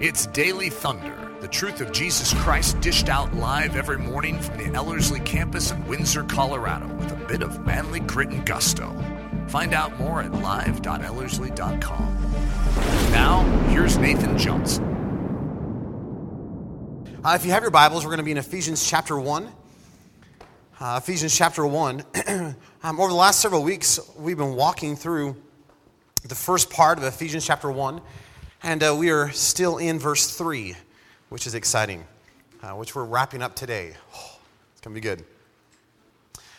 It's Daily Thunder, the truth of Jesus Christ dished out live every morning from the Ellerslie campus in Windsor, Colorado, with a bit of manly grit and gusto. Find out more at live.ellerslie.com. Now, here's Nathan Johnson. Uh, if you have your Bibles, we're going to be in Ephesians chapter 1. Uh, Ephesians chapter 1. um, over the last several weeks, we've been walking through the first part of Ephesians chapter 1. And uh, we are still in verse 3, which is exciting, uh, which we're wrapping up today. Oh, it's going to be good.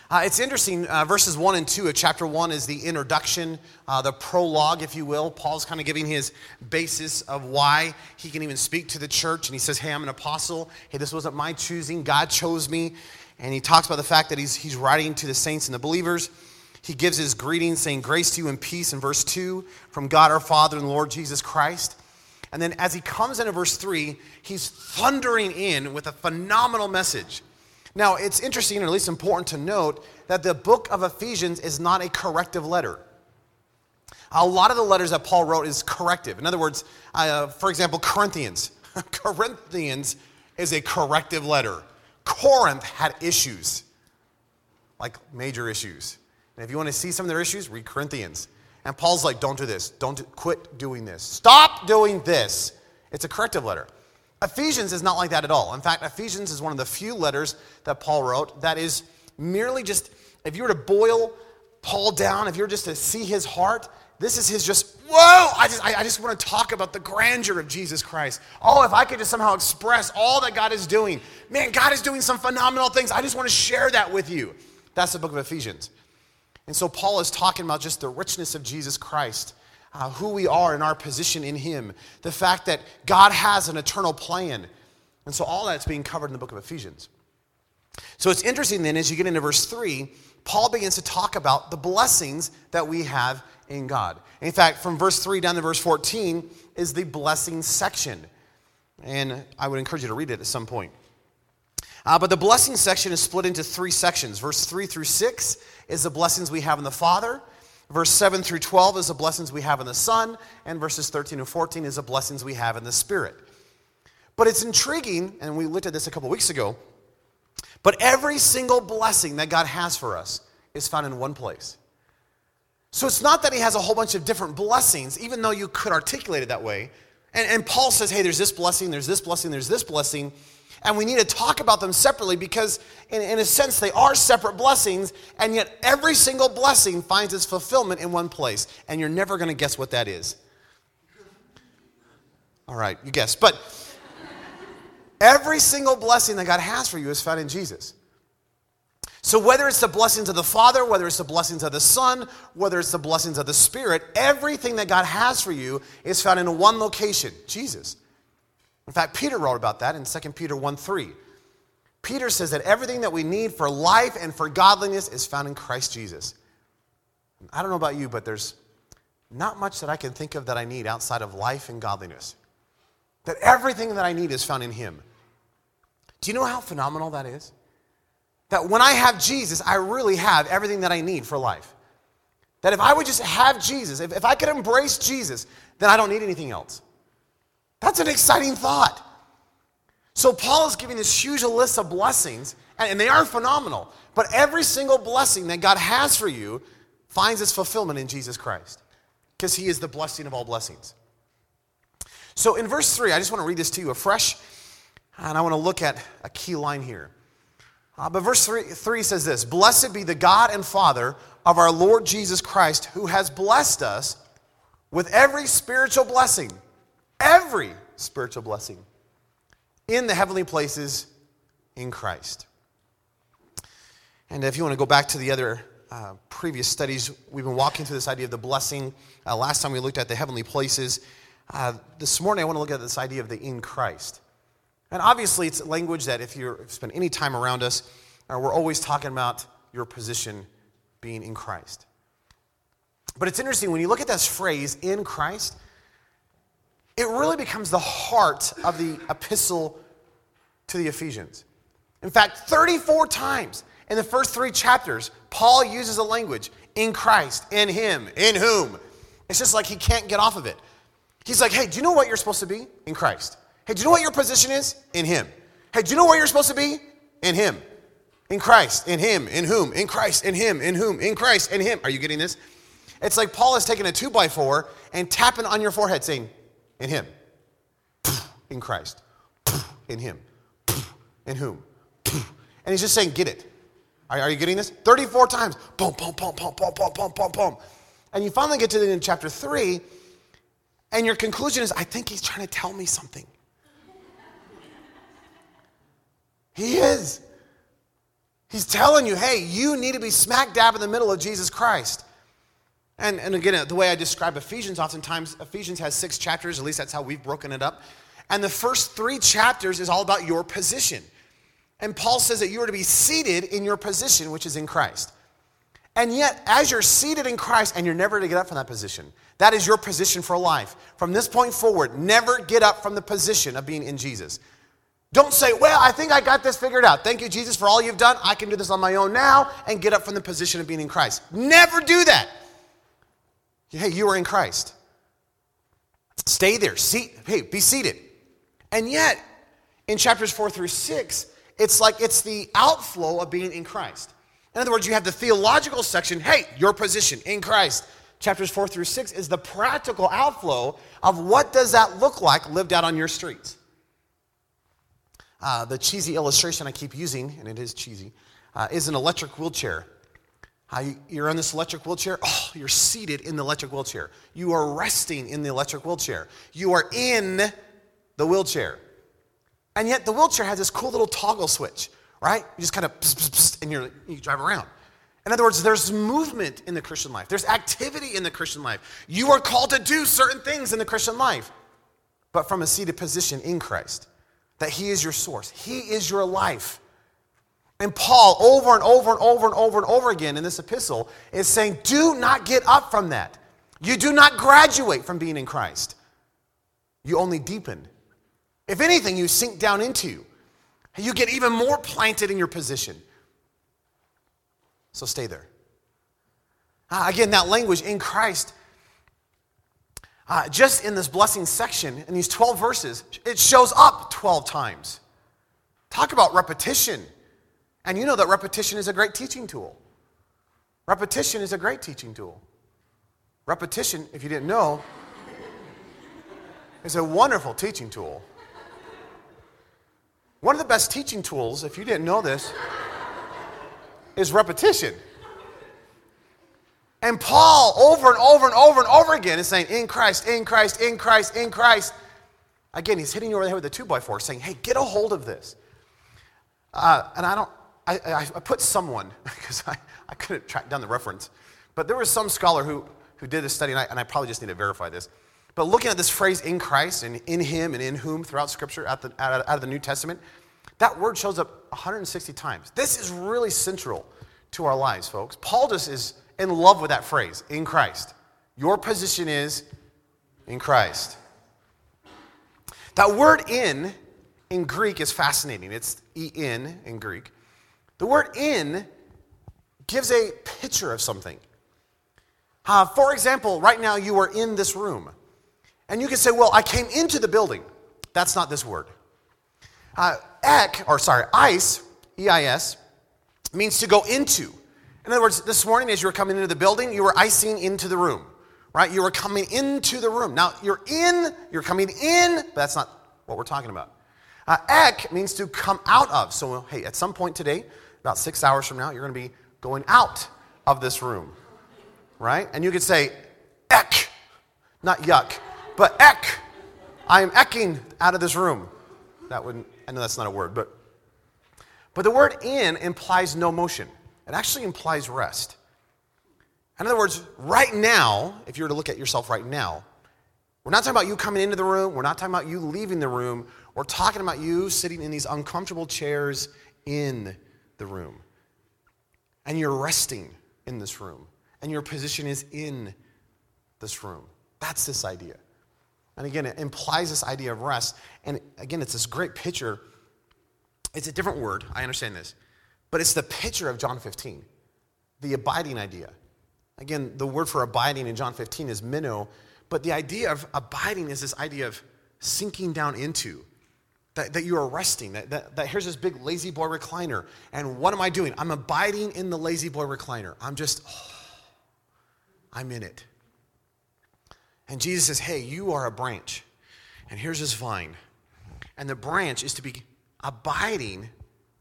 Uh, it's interesting, uh, verses 1 and 2 of chapter 1 is the introduction, uh, the prologue, if you will. Paul's kind of giving his basis of why he can even speak to the church. And he says, Hey, I'm an apostle. Hey, this wasn't my choosing. God chose me. And he talks about the fact that he's, he's writing to the saints and the believers. He gives his greeting, saying, Grace to you and peace in verse 2 from God our Father and the Lord Jesus Christ. And then as he comes into verse 3, he's thundering in with a phenomenal message. Now, it's interesting, or at least important to note, that the book of Ephesians is not a corrective letter. A lot of the letters that Paul wrote is corrective. In other words, uh, for example, Corinthians. Corinthians is a corrective letter. Corinth had issues, like major issues. And if you want to see some of their issues, read Corinthians. And Paul's like, don't do this. Don't do, quit doing this. Stop doing this. It's a corrective letter. Ephesians is not like that at all. In fact, Ephesians is one of the few letters that Paul wrote that is merely just, if you were to boil Paul down, if you were just to see his heart, this is his just, whoa, I just, I, I just want to talk about the grandeur of Jesus Christ. Oh, if I could just somehow express all that God is doing. Man, God is doing some phenomenal things. I just want to share that with you. That's the book of Ephesians. And so Paul is talking about just the richness of Jesus Christ, uh, who we are and our position in Him, the fact that God has an eternal plan. And so all that's being covered in the book of Ephesians. So it's interesting then, as you get into verse 3, Paul begins to talk about the blessings that we have in God. In fact, from verse 3 down to verse 14 is the blessing section. And I would encourage you to read it at some point. Uh, but the blessing section is split into three sections. Verse 3 through 6 is the blessings we have in the Father. Verse 7 through 12 is the blessings we have in the Son. And verses 13 and 14 is the blessings we have in the Spirit. But it's intriguing, and we looked at this a couple weeks ago, but every single blessing that God has for us is found in one place. So it's not that He has a whole bunch of different blessings, even though you could articulate it that way. And, and Paul says, hey, there's this blessing, there's this blessing, there's this blessing. And we need to talk about them separately because, in, in, a sense, they are separate blessings, and yet every single blessing finds its fulfillment in one place. And you're never going to guess what that is. All right, you guess. But every single blessing that God has for you is found in Jesus. So, whether it's the blessings of the Father, whether it's the blessings of the Son, whether it's the blessings of the Spirit, everything that God has for you is found in one location Jesus. In fact, Peter wrote about that in 2 Peter 1 3. Peter says that everything that we need for life and for godliness is found in Christ Jesus. I don't know about you, but there's not much that I can think of that I need outside of life and godliness. That everything that I need is found in Him. Do you know how phenomenal that is? That when I have Jesus, I really have everything that I need for life. That if I would just have Jesus, if, if I could embrace Jesus, then I don't need anything else. That's an exciting thought. So, Paul is giving this huge list of blessings, and they are phenomenal. But every single blessing that God has for you finds its fulfillment in Jesus Christ because he is the blessing of all blessings. So, in verse 3, I just want to read this to you afresh, and I want to look at a key line here. Uh, but verse 3, 3 says this Blessed be the God and Father of our Lord Jesus Christ, who has blessed us with every spiritual blessing every spiritual blessing in the heavenly places in Christ. And if you want to go back to the other uh, previous studies, we've been walking through this idea of the blessing. Uh, last time we looked at the heavenly places. Uh, this morning, I want to look at this idea of the in Christ. And obviously, it's language that if you spend any time around us, uh, we're always talking about your position being in Christ. But it's interesting when you look at this phrase, in Christ, it really becomes the heart of the epistle to the Ephesians. In fact, 34 times in the first three chapters, Paul uses a language in Christ, in Him, in whom. It's just like he can't get off of it. He's like, hey, do you know what you're supposed to be? In Christ. Hey, do you know what your position is? In Him. Hey, do you know where you're supposed to be? In Him. In Christ. In Him. In whom? In Christ. In Him. In whom? In Christ. In Him. Are you getting this? It's like Paul is taking a two by four and tapping on your forehead saying, In Him. In Christ. In Him. In whom? And he's just saying, Get it. Are, you getting this? 34 times. Boom, boom, boom, boom, boom, boom, boom, boom, boom. And you finally get to the end of chapter three, and your conclusion is, I think he's trying to tell me something. he is. He's telling you, hey, you need to be smack dab in the middle of Jesus Christ. And, and again, the way I describe Ephesians, oftentimes Ephesians has six chapters, at least that's how we've broken it up. And the first three chapters is all about your position. And Paul says that you are to be seated in your position, which is in Christ. And yet, as you're seated in Christ and you're never to get up from that position, that is your position for life. From this point forward, never get up from the position of being in Jesus. Don't say, Well, I think I got this figured out. Thank you, Jesus, for all you've done. I can do this on my own now and get up from the position of being in Christ. Never do that. Hey, you are in Christ. Stay there. Seat, hey, be seated. And yet, in chapters four through six, it's like it's the outflow of being in Christ. In other words, you have the theological section, hey, your position in Christ. Chapters 4 through 6 is the practical outflow of what does that look like lived out on your streets. Uh, the cheesy illustration I keep using, and it is cheesy, uh, is an electric wheelchair. Uh, you're in this electric wheelchair. Oh, you're seated in the electric wheelchair. You are resting in the electric wheelchair. You are in the wheelchair. And yet the wheelchair has this cool little toggle switch, right? You just kind of and you're, you drive around. In other words, there's movement in the Christian life. There's activity in the Christian life. You are called to do certain things in the Christian life, but from a seated position in Christ. That He is your source. He is your life. And Paul, over and over and over and over and over again in this epistle, is saying, do not get up from that. You do not graduate from being in Christ. You only deepen if anything, you sink down into. You get even more planted in your position. So stay there. Uh, again, that language in Christ, uh, just in this blessing section, in these 12 verses, it shows up 12 times. Talk about repetition. And you know that repetition is a great teaching tool. Repetition is a great teaching tool. Repetition, if you didn't know, is a wonderful teaching tool. One of the best teaching tools, if you didn't know this, is repetition. And Paul, over and over and over and over again, is saying, In Christ, in Christ, in Christ, in Christ. Again, he's hitting you over the head with a two by four, saying, Hey, get a hold of this. Uh, and I don't, I, I, put someone, because I, I couldn't track down the reference, but there was some scholar who, who did this study, and I, and I probably just need to verify this. But looking at this phrase in Christ and in Him and in whom throughout Scripture out, the, out, of the New Testament, that word shows up 160 times. This is really central to our lives, folks. Paul just is in love with that phrase, in Christ. Your position is in Christ. That word in in Greek is fascinating. It's in in Greek. The word in gives a picture of something. Uh, for example, right now you are in this room. And you can say, well, I came into the building. That's not this word. Uh, ek, or sorry, ice, E I S, means to go into. In other words, this morning as you were coming into the building, you were icing into the room, right? You were coming into the room. Now, you're in, you're coming in, but that's not what we're talking about. Uh, ek means to come out of. So, hey, at some point today, about six hours from now, you're going to be going out of this room, right? And you could say, Eck, not yuck. But Eck, I am ecking out of this room. That wouldn't, I know that's not a word, but, but the word in implies no motion. It actually implies rest. In other words, right now, if you were to look at yourself right now, we're not talking about you coming into the room. We're not talking about you leaving the room. We're talking about you sitting in these uncomfortable chairs in the room. And you're resting in this room. And your position is in this room. That's this idea. And again, it implies this idea of rest. And again, it's this great picture. It's a different word, I understand this, but it's the picture of John 15, the abiding idea. Again, the word for abiding in John 15 is meno, but the idea of abiding is this idea of sinking down into. That, that you are resting, that, that, that here's this big La-Z-Boy recliner. And what am I doing? I'm abiding in the La-Z-Boy recliner. I'm just, oh, I'm in it. And Jesus says, Hey, you are a branch, and here's this vine. And the branch is to be abiding,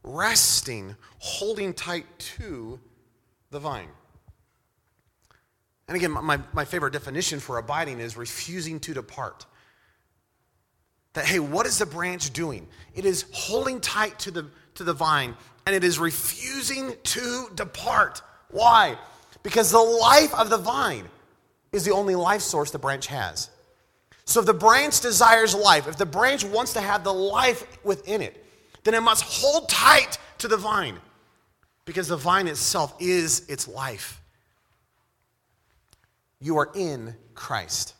resting, holding tight to the vine. And again, my, my favorite definition for abiding is refusing to depart. That, hey, what is the branch doing? It is holding tight to the, to the vine and it is refusing to depart. Why? Because the life of the vine is the only life source the branch has. So if the branch desires life, if the branch wants to have the life within it, then it must hold tight to the vine because the vine itself is its life. You are in Christ.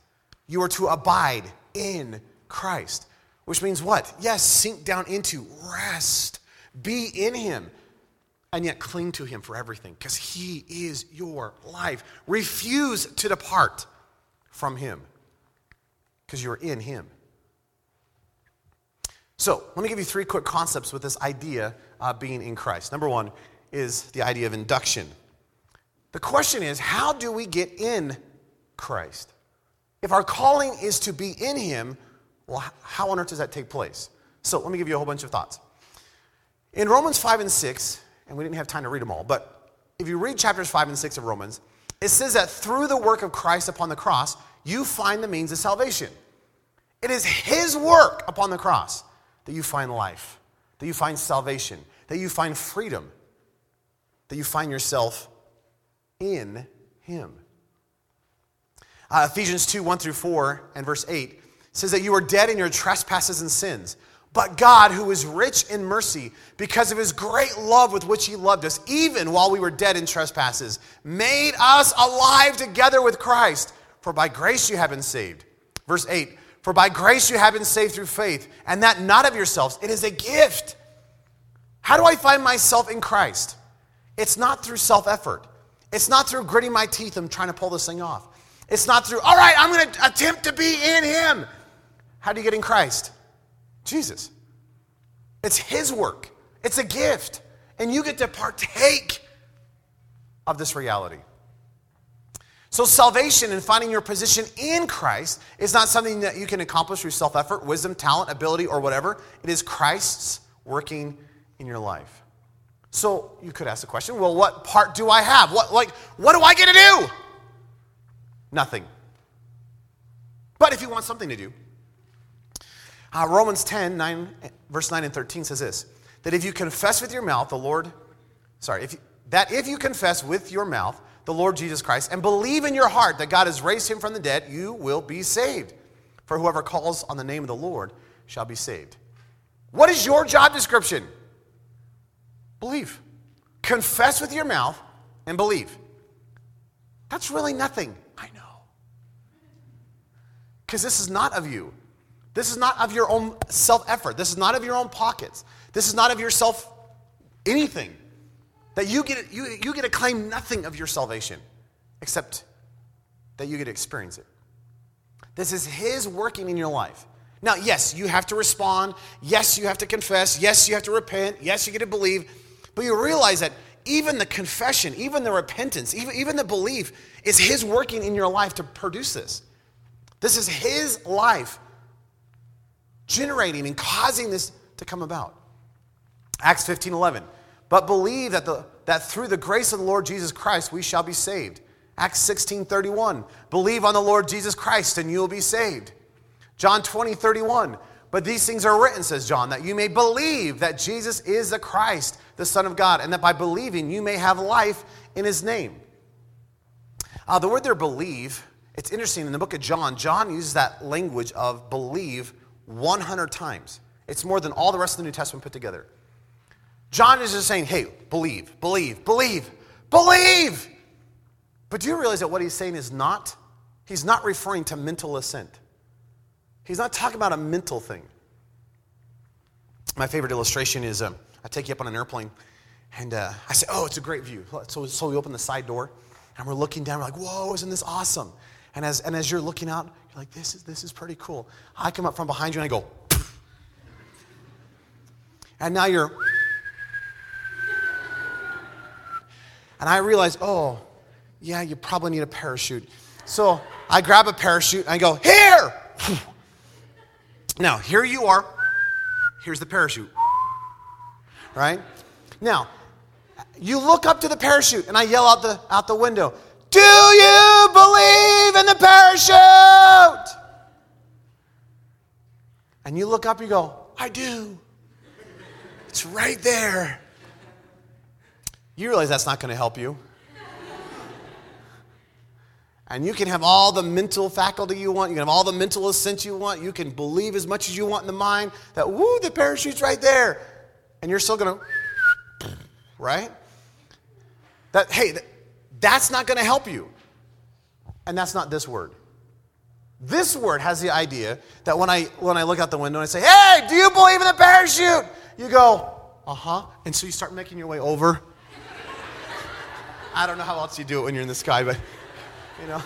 You are to abide in Christ, which means what? Yes, sink down into, rest, be in Him, and yet cling to Him for everything because He is your life. Refuse to depart from Him because you're in Him. So, let me give you three quick concepts with this idea of being in Christ. Number one is the idea of induction. The question is, how do we get in Christ? If our calling is to be in Him, well, how on earth does that take place? So let me give you a whole bunch of thoughts. In Romans 5 and 6, and we didn't have time to read them all, but if you read chapters 5 and 6 of Romans, it says that through the work of Christ upon the cross, you find the means of salvation. It is His work upon the cross that you find life, that you find salvation, that you find freedom, that you find yourself in Him. Uh, Ephesians 2 1 through 4 and verse 8 says that you are dead in your trespasses and sins. But God, who is rich in mercy, because of his great love with which he loved us, even while we were dead in trespasses, made us alive together with Christ. For by grace you have been saved. Verse 8 For by grace you have been saved through faith, and that not of yourselves, it is a gift. How do I find myself in Christ? It's not through self effort, it's not through gritting my teeth and trying to pull this thing off. It's not through, all right, I'm going to attempt to be in him. How do you get in Christ? Jesus. It's His work, it's a gift. And you get to partake of this reality. So, salvation and finding your position in Christ is not something that you can accomplish through self effort, wisdom, talent, ability, or whatever. It is Christ's working in your life. So, you could ask the question well, what part do I have? What, like, what do I get to do? Nothing. But if you want something to do, uh, Romans 10, 9, verse 9 and 13 says this that if you confess with your mouth the Lord, sorry, if you, that if you confess with your mouth the Lord Jesus Christ and believe in your heart that God has raised him from the dead, you will be saved. For whoever calls on the name of the Lord shall be saved. What is your job description? Believe. Confess with your mouth and believe. That's really nothing. I know. Because this is not of you. This is not of your own self effort. This is not of your own pockets. This is not of yourself anything. That you get, you, you get to claim nothing of your salvation except that you get to experience it. This is His working in your life. Now, yes, you have to respond. Yes, you have to confess. Yes, you have to repent. Yes, you get to believe. But you realize that even the confession, even the repentance, even, even the belief is His working in your life to produce this. This is His life generating and causing this to come about. Acts 15 11. But believe that, the, that through the grace of the Lord Jesus Christ we shall be saved. Acts 16 31. Believe on the Lord Jesus Christ and you will be saved. John 20 31. But these things are written, says John, that you may believe that Jesus is the Christ, the Son of God, and that by believing you may have life in his name. Uh, the word there, believe, it's interesting. In the book of John, John uses that language of believe 100 times. It's more than all the rest of the New Testament put together. John is just saying, hey, believe, believe, believe, believe. But do you realize that what he's saying is not, he's not referring to mental assent. He's not talking about a mental thing. My favorite illustration is um, I take you up on an airplane and uh, I say, oh, it's a great view. So, so we open the side door and we're looking down, we're like, whoa, isn't this awesome? And as, and as you're looking out, like, this is, this is pretty cool. I come up from behind you and I go, and now you're, and I realize, oh, yeah, you probably need a parachute. So I grab a parachute and I go, here! Now, here you are. Here's the parachute. Right? Now, you look up to the parachute and I yell out the, out the window, Do you believe in the parachute? And you look up, you go, I do. It's right there. You realize that's not going to help you. And you can have all the mental faculty you want. You can have all the mental assent you want. You can believe as much as you want in the mind that, woo, the parachute's right there. And you're still going to, right? That, hey, that's not going to help you. And that's not this word. This word has the idea that when I, when I look out the window and I say, hey, do you believe in the parachute? You go, uh huh. And so you start making your way over. I don't know how else you do it when you're in the sky, but you know,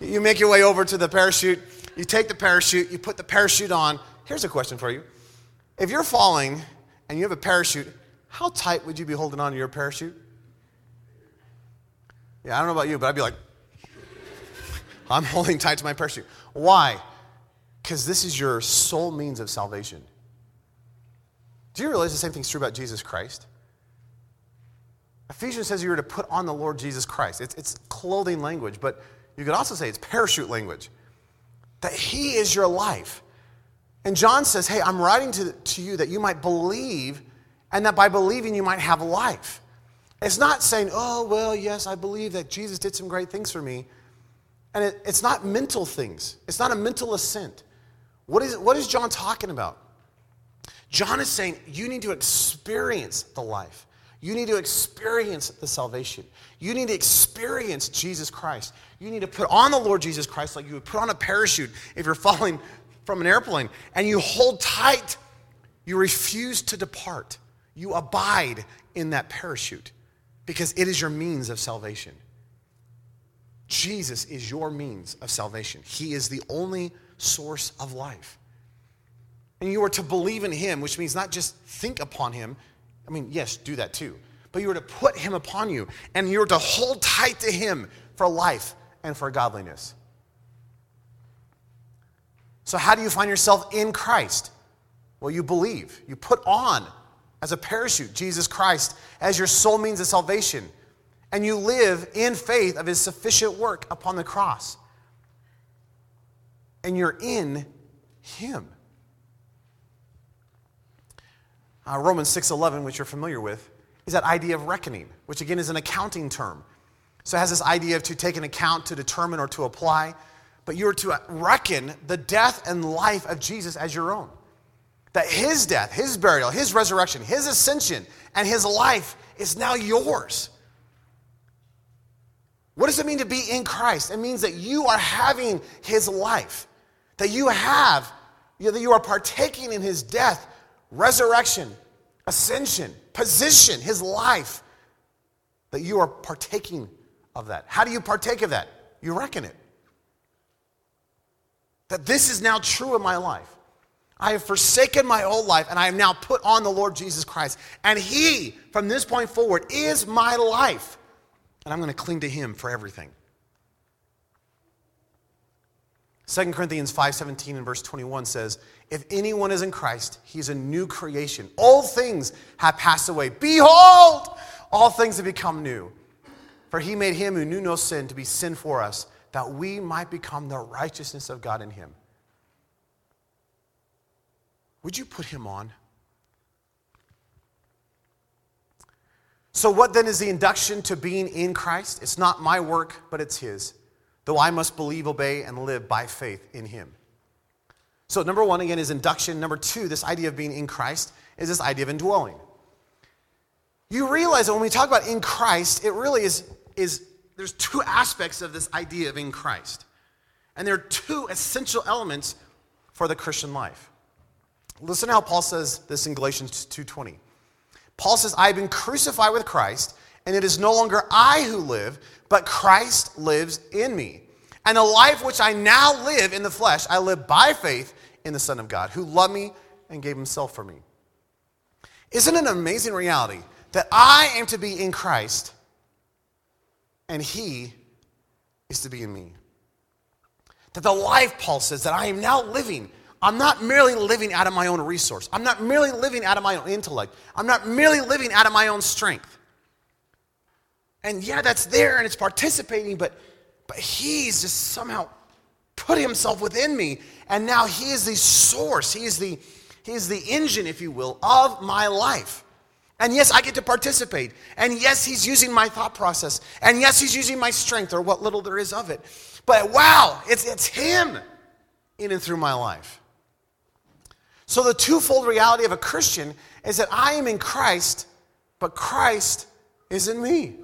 you make your way over to the parachute, you take the parachute, you put the parachute on. Here's a question for you. If you're falling and you have a parachute, how tight would you be holding on to your parachute? Yeah, I don't know about you, but I'd be like, I'm holding tight to my parachute. Why? Because this is your sole means of salvation. Do you realize the same thing's true about Jesus Christ? Ephesians says you were to put on the Lord Jesus Christ. It's, it's clothing language, but you could also say it's parachute language. That He is your life. And John says, Hey, I'm writing to, to you that you might believe, and that by believing you might have life. It's not saying, Oh, well, yes, I believe that Jesus did some great things for me. And it, it's not mental things, it's not a mental assent. What is, what is John talking about? John is saying you need to experience the life. You need to experience the salvation. You need to experience Jesus Christ. You need to put on the Lord Jesus Christ like you would put on a parachute if you're falling from an airplane. And you hold tight. You refuse to depart. You abide in that parachute because it is your means of salvation. Jesus is your means of salvation. He is the only source of life. And you are to believe in him, which means not just think upon him, I mean, yes, do that too. But you are to put him upon you, and you are to hold tight to him for life and for godliness. So, how do you find yourself in Christ? Well, you believe. You put on as a parachute Jesus Christ as your sole means of salvation. And you live in faith of his sufficient work upon the cross. And you're in him. uh, Romans 6.11, which you're familiar with, is that idea of reckoning, which again is an accounting term. So it has this idea of to take an account, to determine, or to apply. But you're to reckon the death and life of Jesus as your own. That his death, his burial, his resurrection, his ascension, and his life is now yours. What does it mean to be in Christ? It means that you are having his life, that you have, that you are partaking in his death resurrection, ascension, position, his life, that you are partaking of that. How do you partake of that? You reckon it. That this is now true in my life. I have forsaken my old life and I have now put on the Lord Jesus Christ. And He, from this point forward, is my life. And I'm going to cling to Him for everything. 2 Corinthians 5:17 and verse 21 says, "If anyone is in Christ, he's a new creation. All things have passed away. Behold, all things have become new. For he made him who knew no sin to be sin for us, that we might become the righteousness of God in him." Would you put him on? So, what then is the induction to being in Christ? It's not my work, but it's his though I must believe, obey, and live by faith in him. So, number one, again, is induction. Number two, this idea of being in Christ is this idea of indwelling. You realize that when we talk about in Christ, it really is, is there's two aspects of this idea of in Christ. And there are two essential elements for the Christian life. Listen to how Paul says this in Galatians 2:20. Paul says, I have been crucified with Christ, and it is no longer I who live, but Christ lives in me. And the life which I now live in the flesh, I live by faith in the Son of God, who loved me and gave himself for me. Isn't it an amazing reality that I am to be in Christ and he is to be in me? That the life, Paul says, that I am now living, I'm not merely living out of my own resource. I'm not merely living out of my own intellect. I'm not merely living out of my own strength. And yeah, that's there and it's participating, but but he's just somehow put himself within me. And now he is the source, he is the, he is the engine, if you will, of my life. And yes, I get to participate. And yes, he's using my thought process. And yes, he's using my strength or what little there is of it. But wow, it's, it's him in and through my life. So the twofold reality of a Christian is that I am in Christ, but Christ is in me.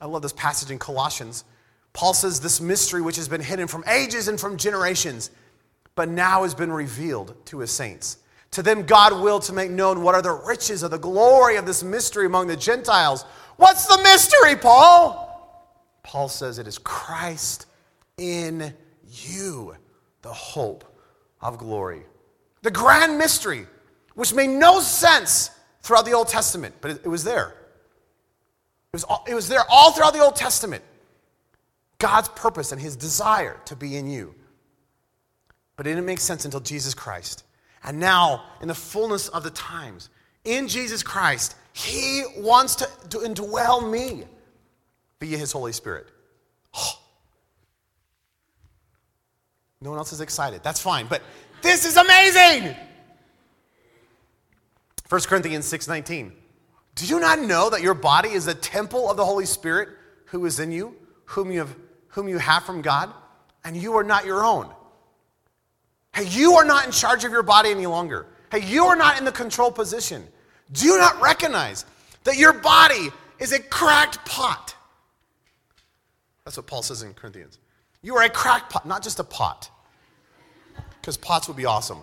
I love this passage in Colossians Paul says this mystery, which has been hidden from ages and from generations, but now has been revealed to his saints. To them, God willed to make known what are the riches of the glory of this mystery among the Gentiles. What's the mystery, Paul? Paul says it is Christ in you, the hope of glory. The grand mystery, which made no sense throughout the Old Testament, but it, it was there. It was, it was there all throughout the Old Testament. God's purpose and his desire to be in you. But it didn't make sense until Jesus Christ. And now, in the fullness of the times, in Jesus Christ, he wants to, to indwell me via his Holy Spirit. Oh. No one else is excited. That's fine, but this is amazing. 1 Corinthians 6:19. Do you not know that your body is a temple of the Holy Spirit who is in you, whom you have whom you have from God, and you are not your own. Hey, you are not in charge of your body any longer. Hey, you are not in the control position. Do you not recognize that your body is a cracked pot? That's what Paul says in Corinthians. You are a cracked pot, not just a pot, because pots would be awesome.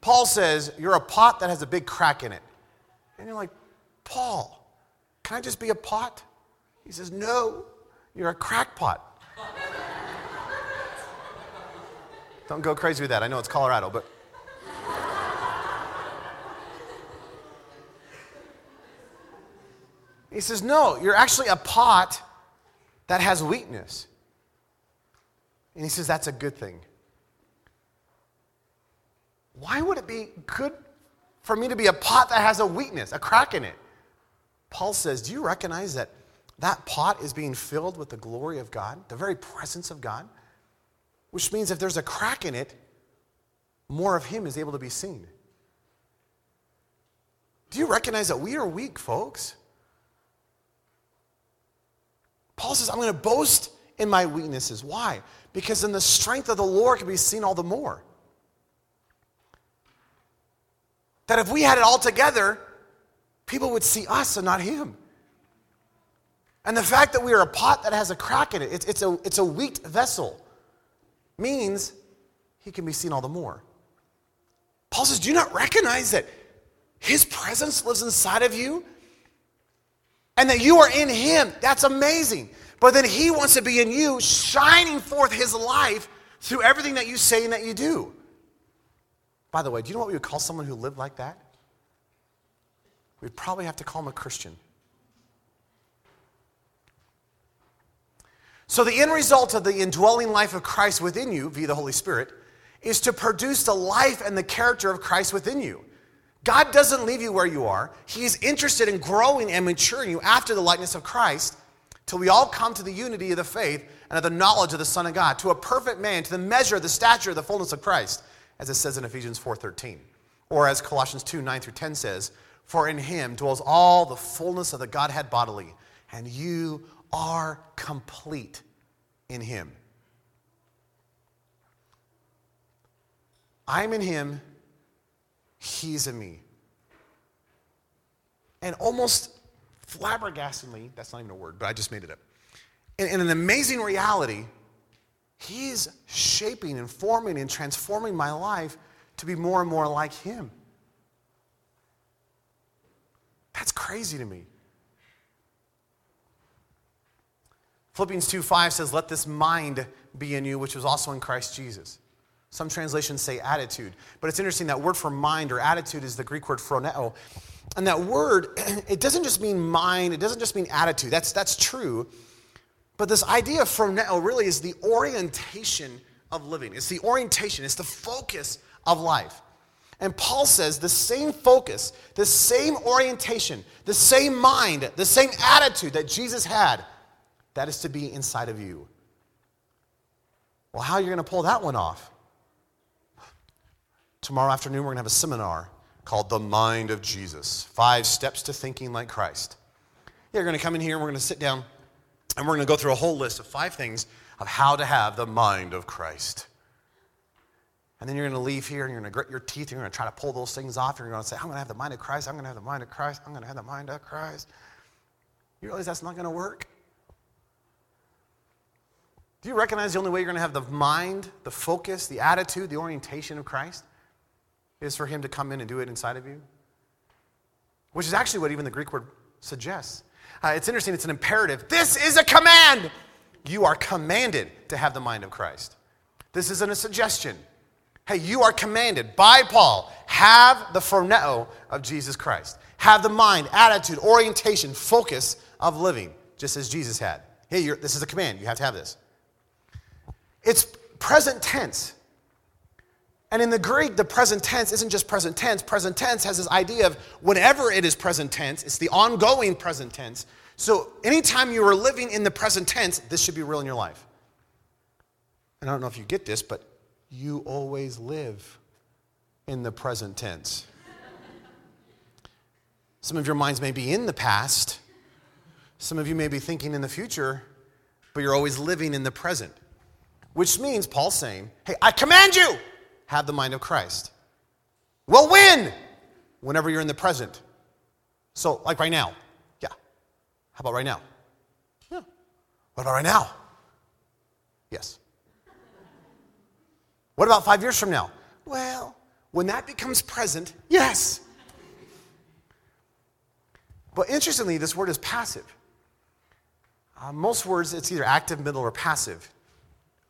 Paul says you're a pot that has a big crack in it. And you're like, Paul, can I just be a pot? He says, No, you're a crackpot. Don't go crazy with that. I know it's Colorado, but. He says, No, you're actually a pot that has weakness. And he says, That's a good thing. Why would it be good for me to be a pot that has a weakness, a crack in it? Paul says, Do you recognize that that pot is being filled with the glory of God, the very presence of God, which means if there's a crack in it, more of Him is able to be seen. Do you recognize that we are weak, folks? Paul says, I'm going to boast in my weaknesses. Why? Because in the strength of the Lord can be seen all the more. That if we had it all together, people would see us and not Him. And the fact that we are a pot that has a crack in it, it's, it's, a, it's a weak vessel, means he can be seen all the more. Paul says, Do you not recognize that his presence lives inside of you? And that you are in him? That's amazing. But then he wants to be in you, shining forth his life through everything that you say and that you do. By the way, do you know what we would call someone who lived like that? We'd probably have to call him a Christian. So, the end result of the indwelling life of Christ within you via the Holy Spirit is to produce the life and the character of Christ within you. God doesn't leave you where you are. He is interested in growing and maturing you after the likeness of Christ till we all come to the unity of the faith and of the knowledge of the Son of God, to a perfect man, to the measure of the stature of the fullness of Christ, as it says in Ephesians 4:13. Or as Colossians 2, 9 through 10 says, For in him dwells all the fullness of the Godhead bodily, and you are complete in Him. I'm in Him, He's in me. And almost flabbergastingly, that's not even a word, but I just made it up. In, in an amazing reality, He's shaping and forming and transforming my life to be more and more like Him. That's crazy to me. Philippians 2 5 says, Let this mind be in you, which was also in Christ Jesus. Some translations say attitude. But it's interesting that word for mind or attitude is the Greek word phroneo. And that word, it doesn't just mean mind, it doesn't just mean attitude. That's, that's true. But this idea of phroneo really is the orientation of living. It's the orientation, it's the focus of life. And Paul says the same focus, the same orientation, the same mind, the same attitude that Jesus had, that is to be inside of you. Well, how are you going to pull that one off? Tomorrow afternoon, we're going to have a seminar called The Mind of Jesus Five Steps to Thinking Like Christ. You're going to come in here and we're going to sit down and we're going to go through a whole list of five things of how to have the mind of Christ. And then you're going to leave here and you're going to grit your teeth and you're going to try to pull those things off. And you're going to say, I'm going to have the mind of Christ. I'm going to have the mind of Christ. I'm going to have the mind of Christ. You realize that's not going to work? Do you recognize the only way you're going to have the mind, the focus, the attitude, the orientation of Christ is for Him to come in and do it inside of you? Which is actually what even the Greek word suggests. Uh, it's interesting, it's an imperative. This is a command. You are commanded to have the mind of Christ. This isn't a suggestion. Hey, you are commanded by Paul, have the phroneo of Jesus Christ. Have the mind, attitude, orientation, focus of living, just as Jesus had. Hey, this is a command. You have to have this. It's present tense. And in the Greek, the present tense isn't just present tense. Present tense has this idea of whenever it is present tense, it's the ongoing present tense. So anytime you are living in the present tense, this should be real in your life. And I don't know if you get this, but you always live in the present tense. Some of your minds may be in the past, some of you may be thinking in the future, but you're always living in the present. Which means Paul's saying, hey, I command you, have the mind of Christ. Well, when? Whenever you're in the present. So, like right now. Yeah. How about right now? Yeah. What about right now? Yes. What about five years from now? Well, when that becomes present, yes. But interestingly, this word is passive. Uh, most words, it's either active, middle, or passive.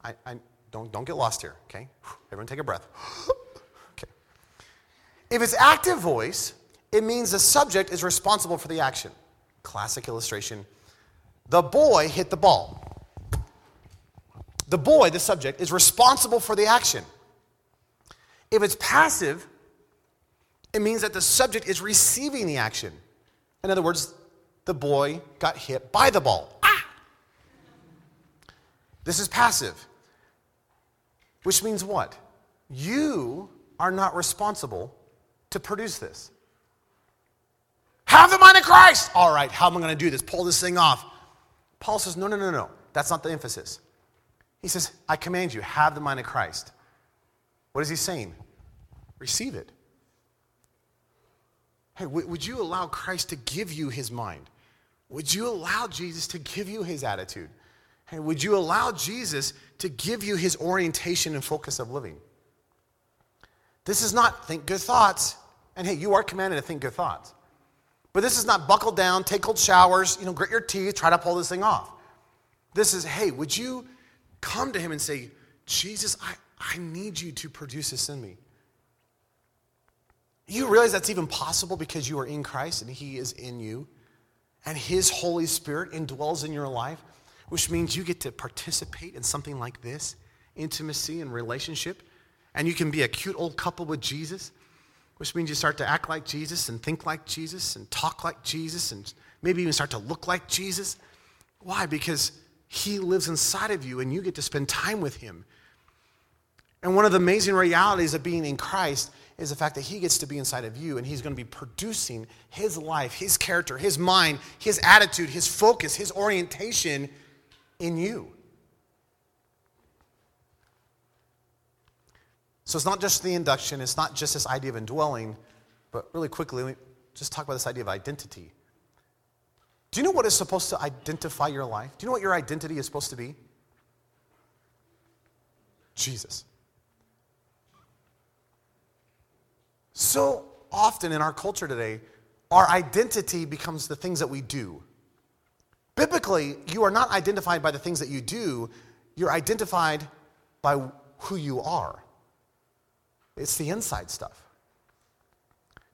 I, I, don't, don't get lost here, okay? Everyone take a breath. okay. If it's active voice, it means the subject is responsible for the action. Classic illustration. The boy hit the ball. The boy, the subject, is responsible for the action. If it's passive, it means that the subject is receiving the action. In other words, the boy got hit by the ball. Ah! This is passive. Which means what? You are not responsible to produce this. Have the mind of Christ. All right, how am I going to do this? Pull this thing off. Paul says, no, no, no, no. That's not the emphasis. He says, I command you, have the mind of Christ. What is he saying? Receive it. Hey, w- would you allow Christ to give you his mind? Would you allow Jesus to give you his attitude? Hey, would you allow Jesus to give you his orientation and focus of living? This is not think good thoughts. And hey, you are commanded to think good thoughts. But this is not buckle down, take cold showers, you know, grit your teeth, try to pull this thing off. This is, hey, would you come to him and say, Jesus, I, I need you to produce this in me. You realize that's even possible because you are in Christ and he is in you, and his Holy Spirit indwells in your life which means you get to participate in something like this intimacy and relationship. And you can be a cute old couple with Jesus, which means you start to act like Jesus and think like Jesus and talk like Jesus and maybe even start to look like Jesus. Why? Because he lives inside of you and you get to spend time with him. And one of the amazing realities of being in Christ is the fact that he gets to be inside of you and he's going to be producing his life, his character, his mind, his attitude, his focus, his orientation in you. So it's not just the induction, it's not just this idea of indwelling, but really quickly, let me just talk about this idea of identity. Do you know what is supposed to identify your life? Do you know what your identity is supposed to be? Jesus. So often in our culture today, our identity becomes the things that we do Biblically, you are not identified by the things that you do, you're identified by who you are. It's the inside stuff.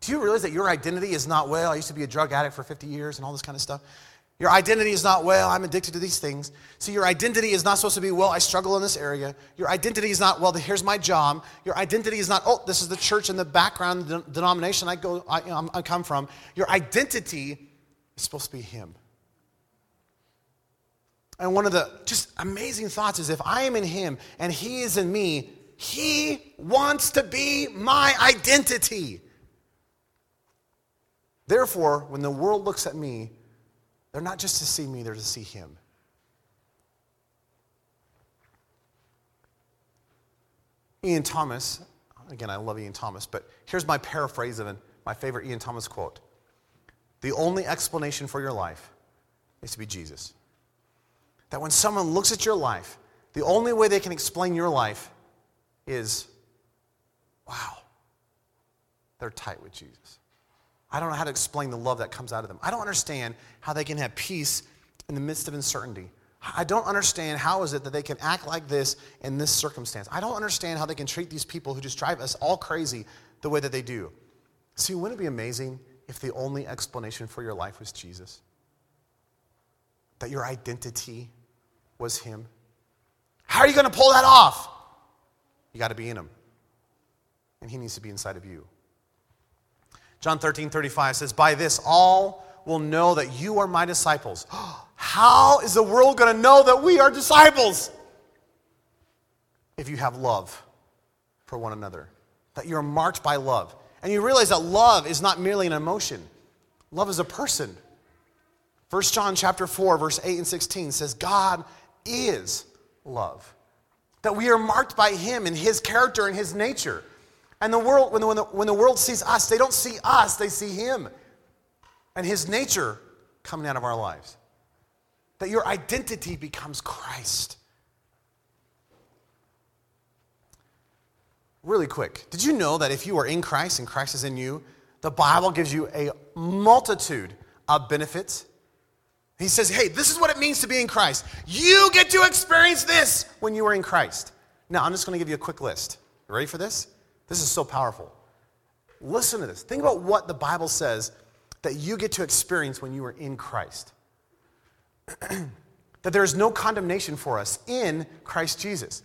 Do you realize that your identity is not, well, I used to be a drug addict for 50 years and all this kind of stuff? Your identity is not, well, I'm addicted to these things. See, your identity is not supposed to be, well, I struggle in this area. Your identity is not, well, here's my job. Your identity is not, oh, this is the church in the background, the denomination I, go, I, I come from. Your identity is supposed to be Him. And one of the just amazing thoughts is if I am in Him and He is in me, He wants to be my identity. Therefore, when the world looks at me, they're not just to see me, they're to see him. Ian Thomas, again, I love Ian Thomas, but here's my paraphrase of my favorite Ian Thomas quote The only explanation for your life is to be Jesus. That when someone looks at your life, the only way they can explain your life is, wow, they're tight with Jesus. I don't know how to explain the love that comes out of them. I don't understand how they can have peace in the midst of uncertainty. I don't understand how is it that they can act like this in this circumstance. I don't understand how they can treat these people who just drive us all crazy the way that they do. See, wouldn't it be amazing if the only explanation for your life was Jesus? That your identity was Him? How are you going to pull that off? You got to be in Him. And He needs to be inside of you. John 13, 35 says, By this all will know that you are my disciples. How is the world going to know that we are disciples? If you have love for one another, that you're marked by love. And you realize that love is not merely an emotion, love is a person. 1 John chapter 4 verse 8 and 16 says God is love. That we are marked by him and his character and his nature. And the world, when the, when, the, when the world sees us, they don't see us, they see Him and His nature coming out of our lives. That your identity becomes Christ. Really quick, did you know that if you are in Christ and Christ is in you, the Bible gives you a multitude of benefits? He says, hey, this is what it means to be in Christ. You get to experience this when you are in Christ. Now, I'm just going to give you a quick list. You ready for this? This is so powerful. Listen to this. Think about what the Bible says that you get to experience when you are in Christ. that there is no condemnation for us in Christ Jesus.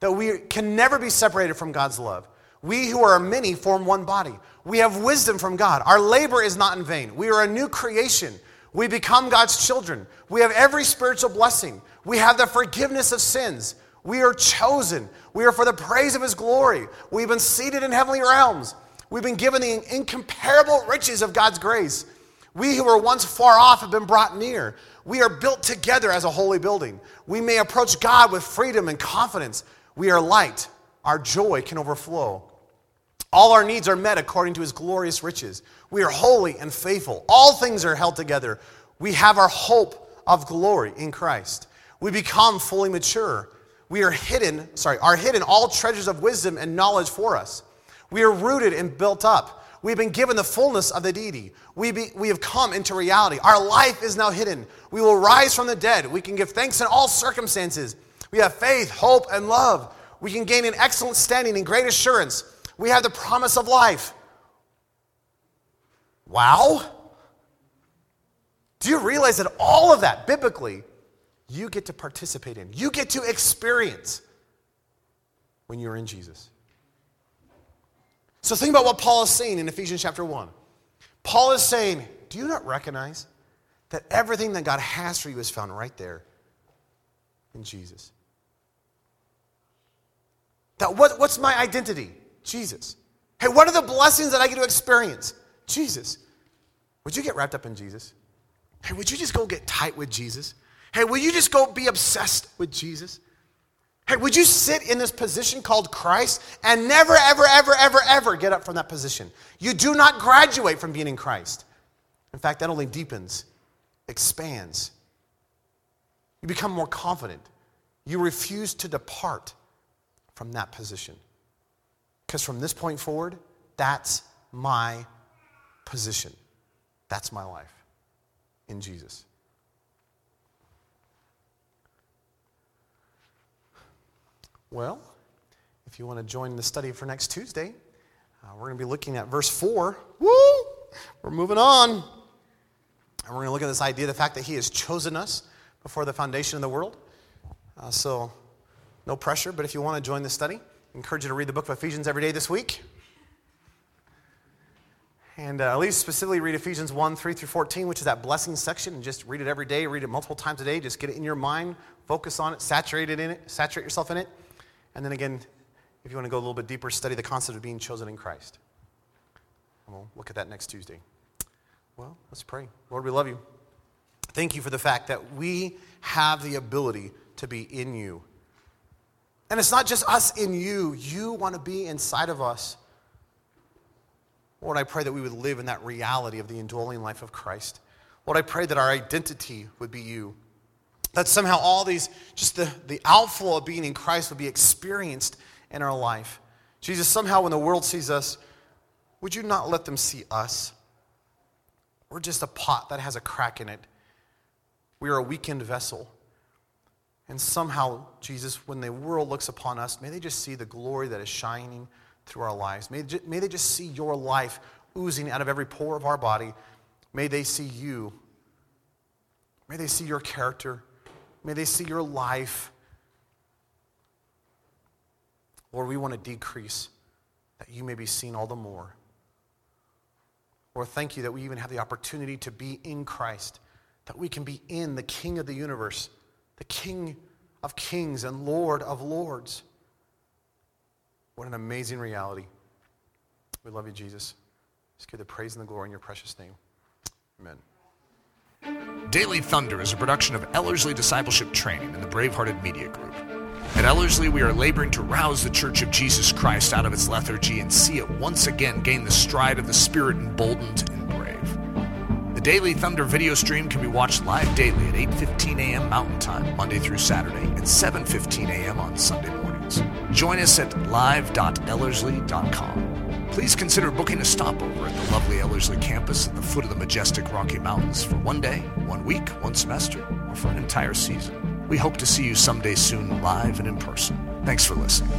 That we can never be separated from God's love. We who are many form one body. We have wisdom from God. Our labor is not in vain. We are a new creation. We become God's children. We have every spiritual blessing. We have the forgiveness of sins. We are chosen. We are for the praise of his glory. We've been seated in heavenly realms. We've been given the incomparable riches of God's grace. We who were once far off have been brought near. We are built together as a holy building. We may approach God with freedom and confidence. We are light. Our joy can overflow. All our needs are met according to his glorious riches. We are holy and faithful. All things are held together. We have our hope of glory in Christ. We become fully mature we are hidden, sorry, are hidden all treasures of wisdom and knowledge for us. We are rooted and built up. We've been given the fullness of the deity. We, be, we have come into reality. Our life is now hidden. We will rise from the dead. We can give thanks in all circumstances. We have faith, hope, and love. We can gain an excellent standing and great assurance. We have the promise of life. Wow. Do you realize that all of that, biblically, you get to participate in, you get to experience when you're in Jesus. So think about what Paul is saying in Ephesians chapter 1. Paul is saying, Do you not recognize that everything that God has for you is found right there in Jesus? That what, what's my identity? Jesus. Hey, what are the blessings that I get to experience? Jesus. Would you get wrapped up in Jesus? Hey, would you just go get tight with Jesus? Hey, will you just go be obsessed with Jesus? Hey, would you sit in this position called Christ and never, ever, ever, ever, ever get up from that position? You do not graduate from being in Christ. In fact, that only deepens, expands. You become more confident. You refuse to depart from that position. Because from this point forward, that's my position. That's my life in Jesus. Well, if you want to join the study for next Tuesday, uh, we're going to be looking at verse 4. Woo! We're moving on. And we're going to look at this idea the fact that He has chosen us before the foundation of the world. Uh, so, no pressure, but if you want to join the study, encourage you to read the book of Ephesians every day this week. And uh, at least specifically read Ephesians 1 3 through 14, which is that blessing section, and just read it every day, read it multiple times a day. Just get it in your mind, focus on it, saturate it in it, saturate yourself in it. And then again, if you want to go a little bit deeper, study the concept of being chosen in Christ. And we'll look at that next Tuesday. Well, let's pray. Lord, we love you. Thank you for the fact that we have the ability to be in you. And it's not just us in you, you want to be inside of us. Lord, I pray that we would live in that reality of the indwelling life of Christ. Lord, I pray that our identity would be you. That somehow all these, just the, the outflow of being in Christ would be experienced in our life. Jesus, somehow when the world sees us, would you not let them see us? We're just a pot that has a crack in it. We are a weakened vessel. And somehow, Jesus, when the world looks upon us, may they just see the glory that is shining through our lives. May, may they just see your life oozing out of every pore of our body. May they see you. May they see your character. May they see your life. Lord, we want to decrease that you may be seen all the more. Lord, thank you that we even have the opportunity to be in Christ, that we can be in the King of the universe, the King of kings and Lord of lords. What an amazing reality. We love you, Jesus. Just give the praise and the glory in your precious name. Amen. Daily Thunder is a production of Ellerslie Discipleship Training and the Bravehearted Media Group. At Ellerslie, we are laboring to rouse the Church of Jesus Christ out of its lethargy and see it once again gain the stride of the Spirit emboldened and. The Daily Thunder video stream can be watched live daily at 8.15 a.m. Mountain Time, Monday through Saturday, and 7.15 a.m. on Sunday mornings. Join us at live.ellerslie.com. Please consider booking a stopover at the lovely Ellerslie campus at the foot of the majestic Rocky Mountains for one day, one week, one semester, or for an entire season. We hope to see you someday soon live and in person. Thanks for listening.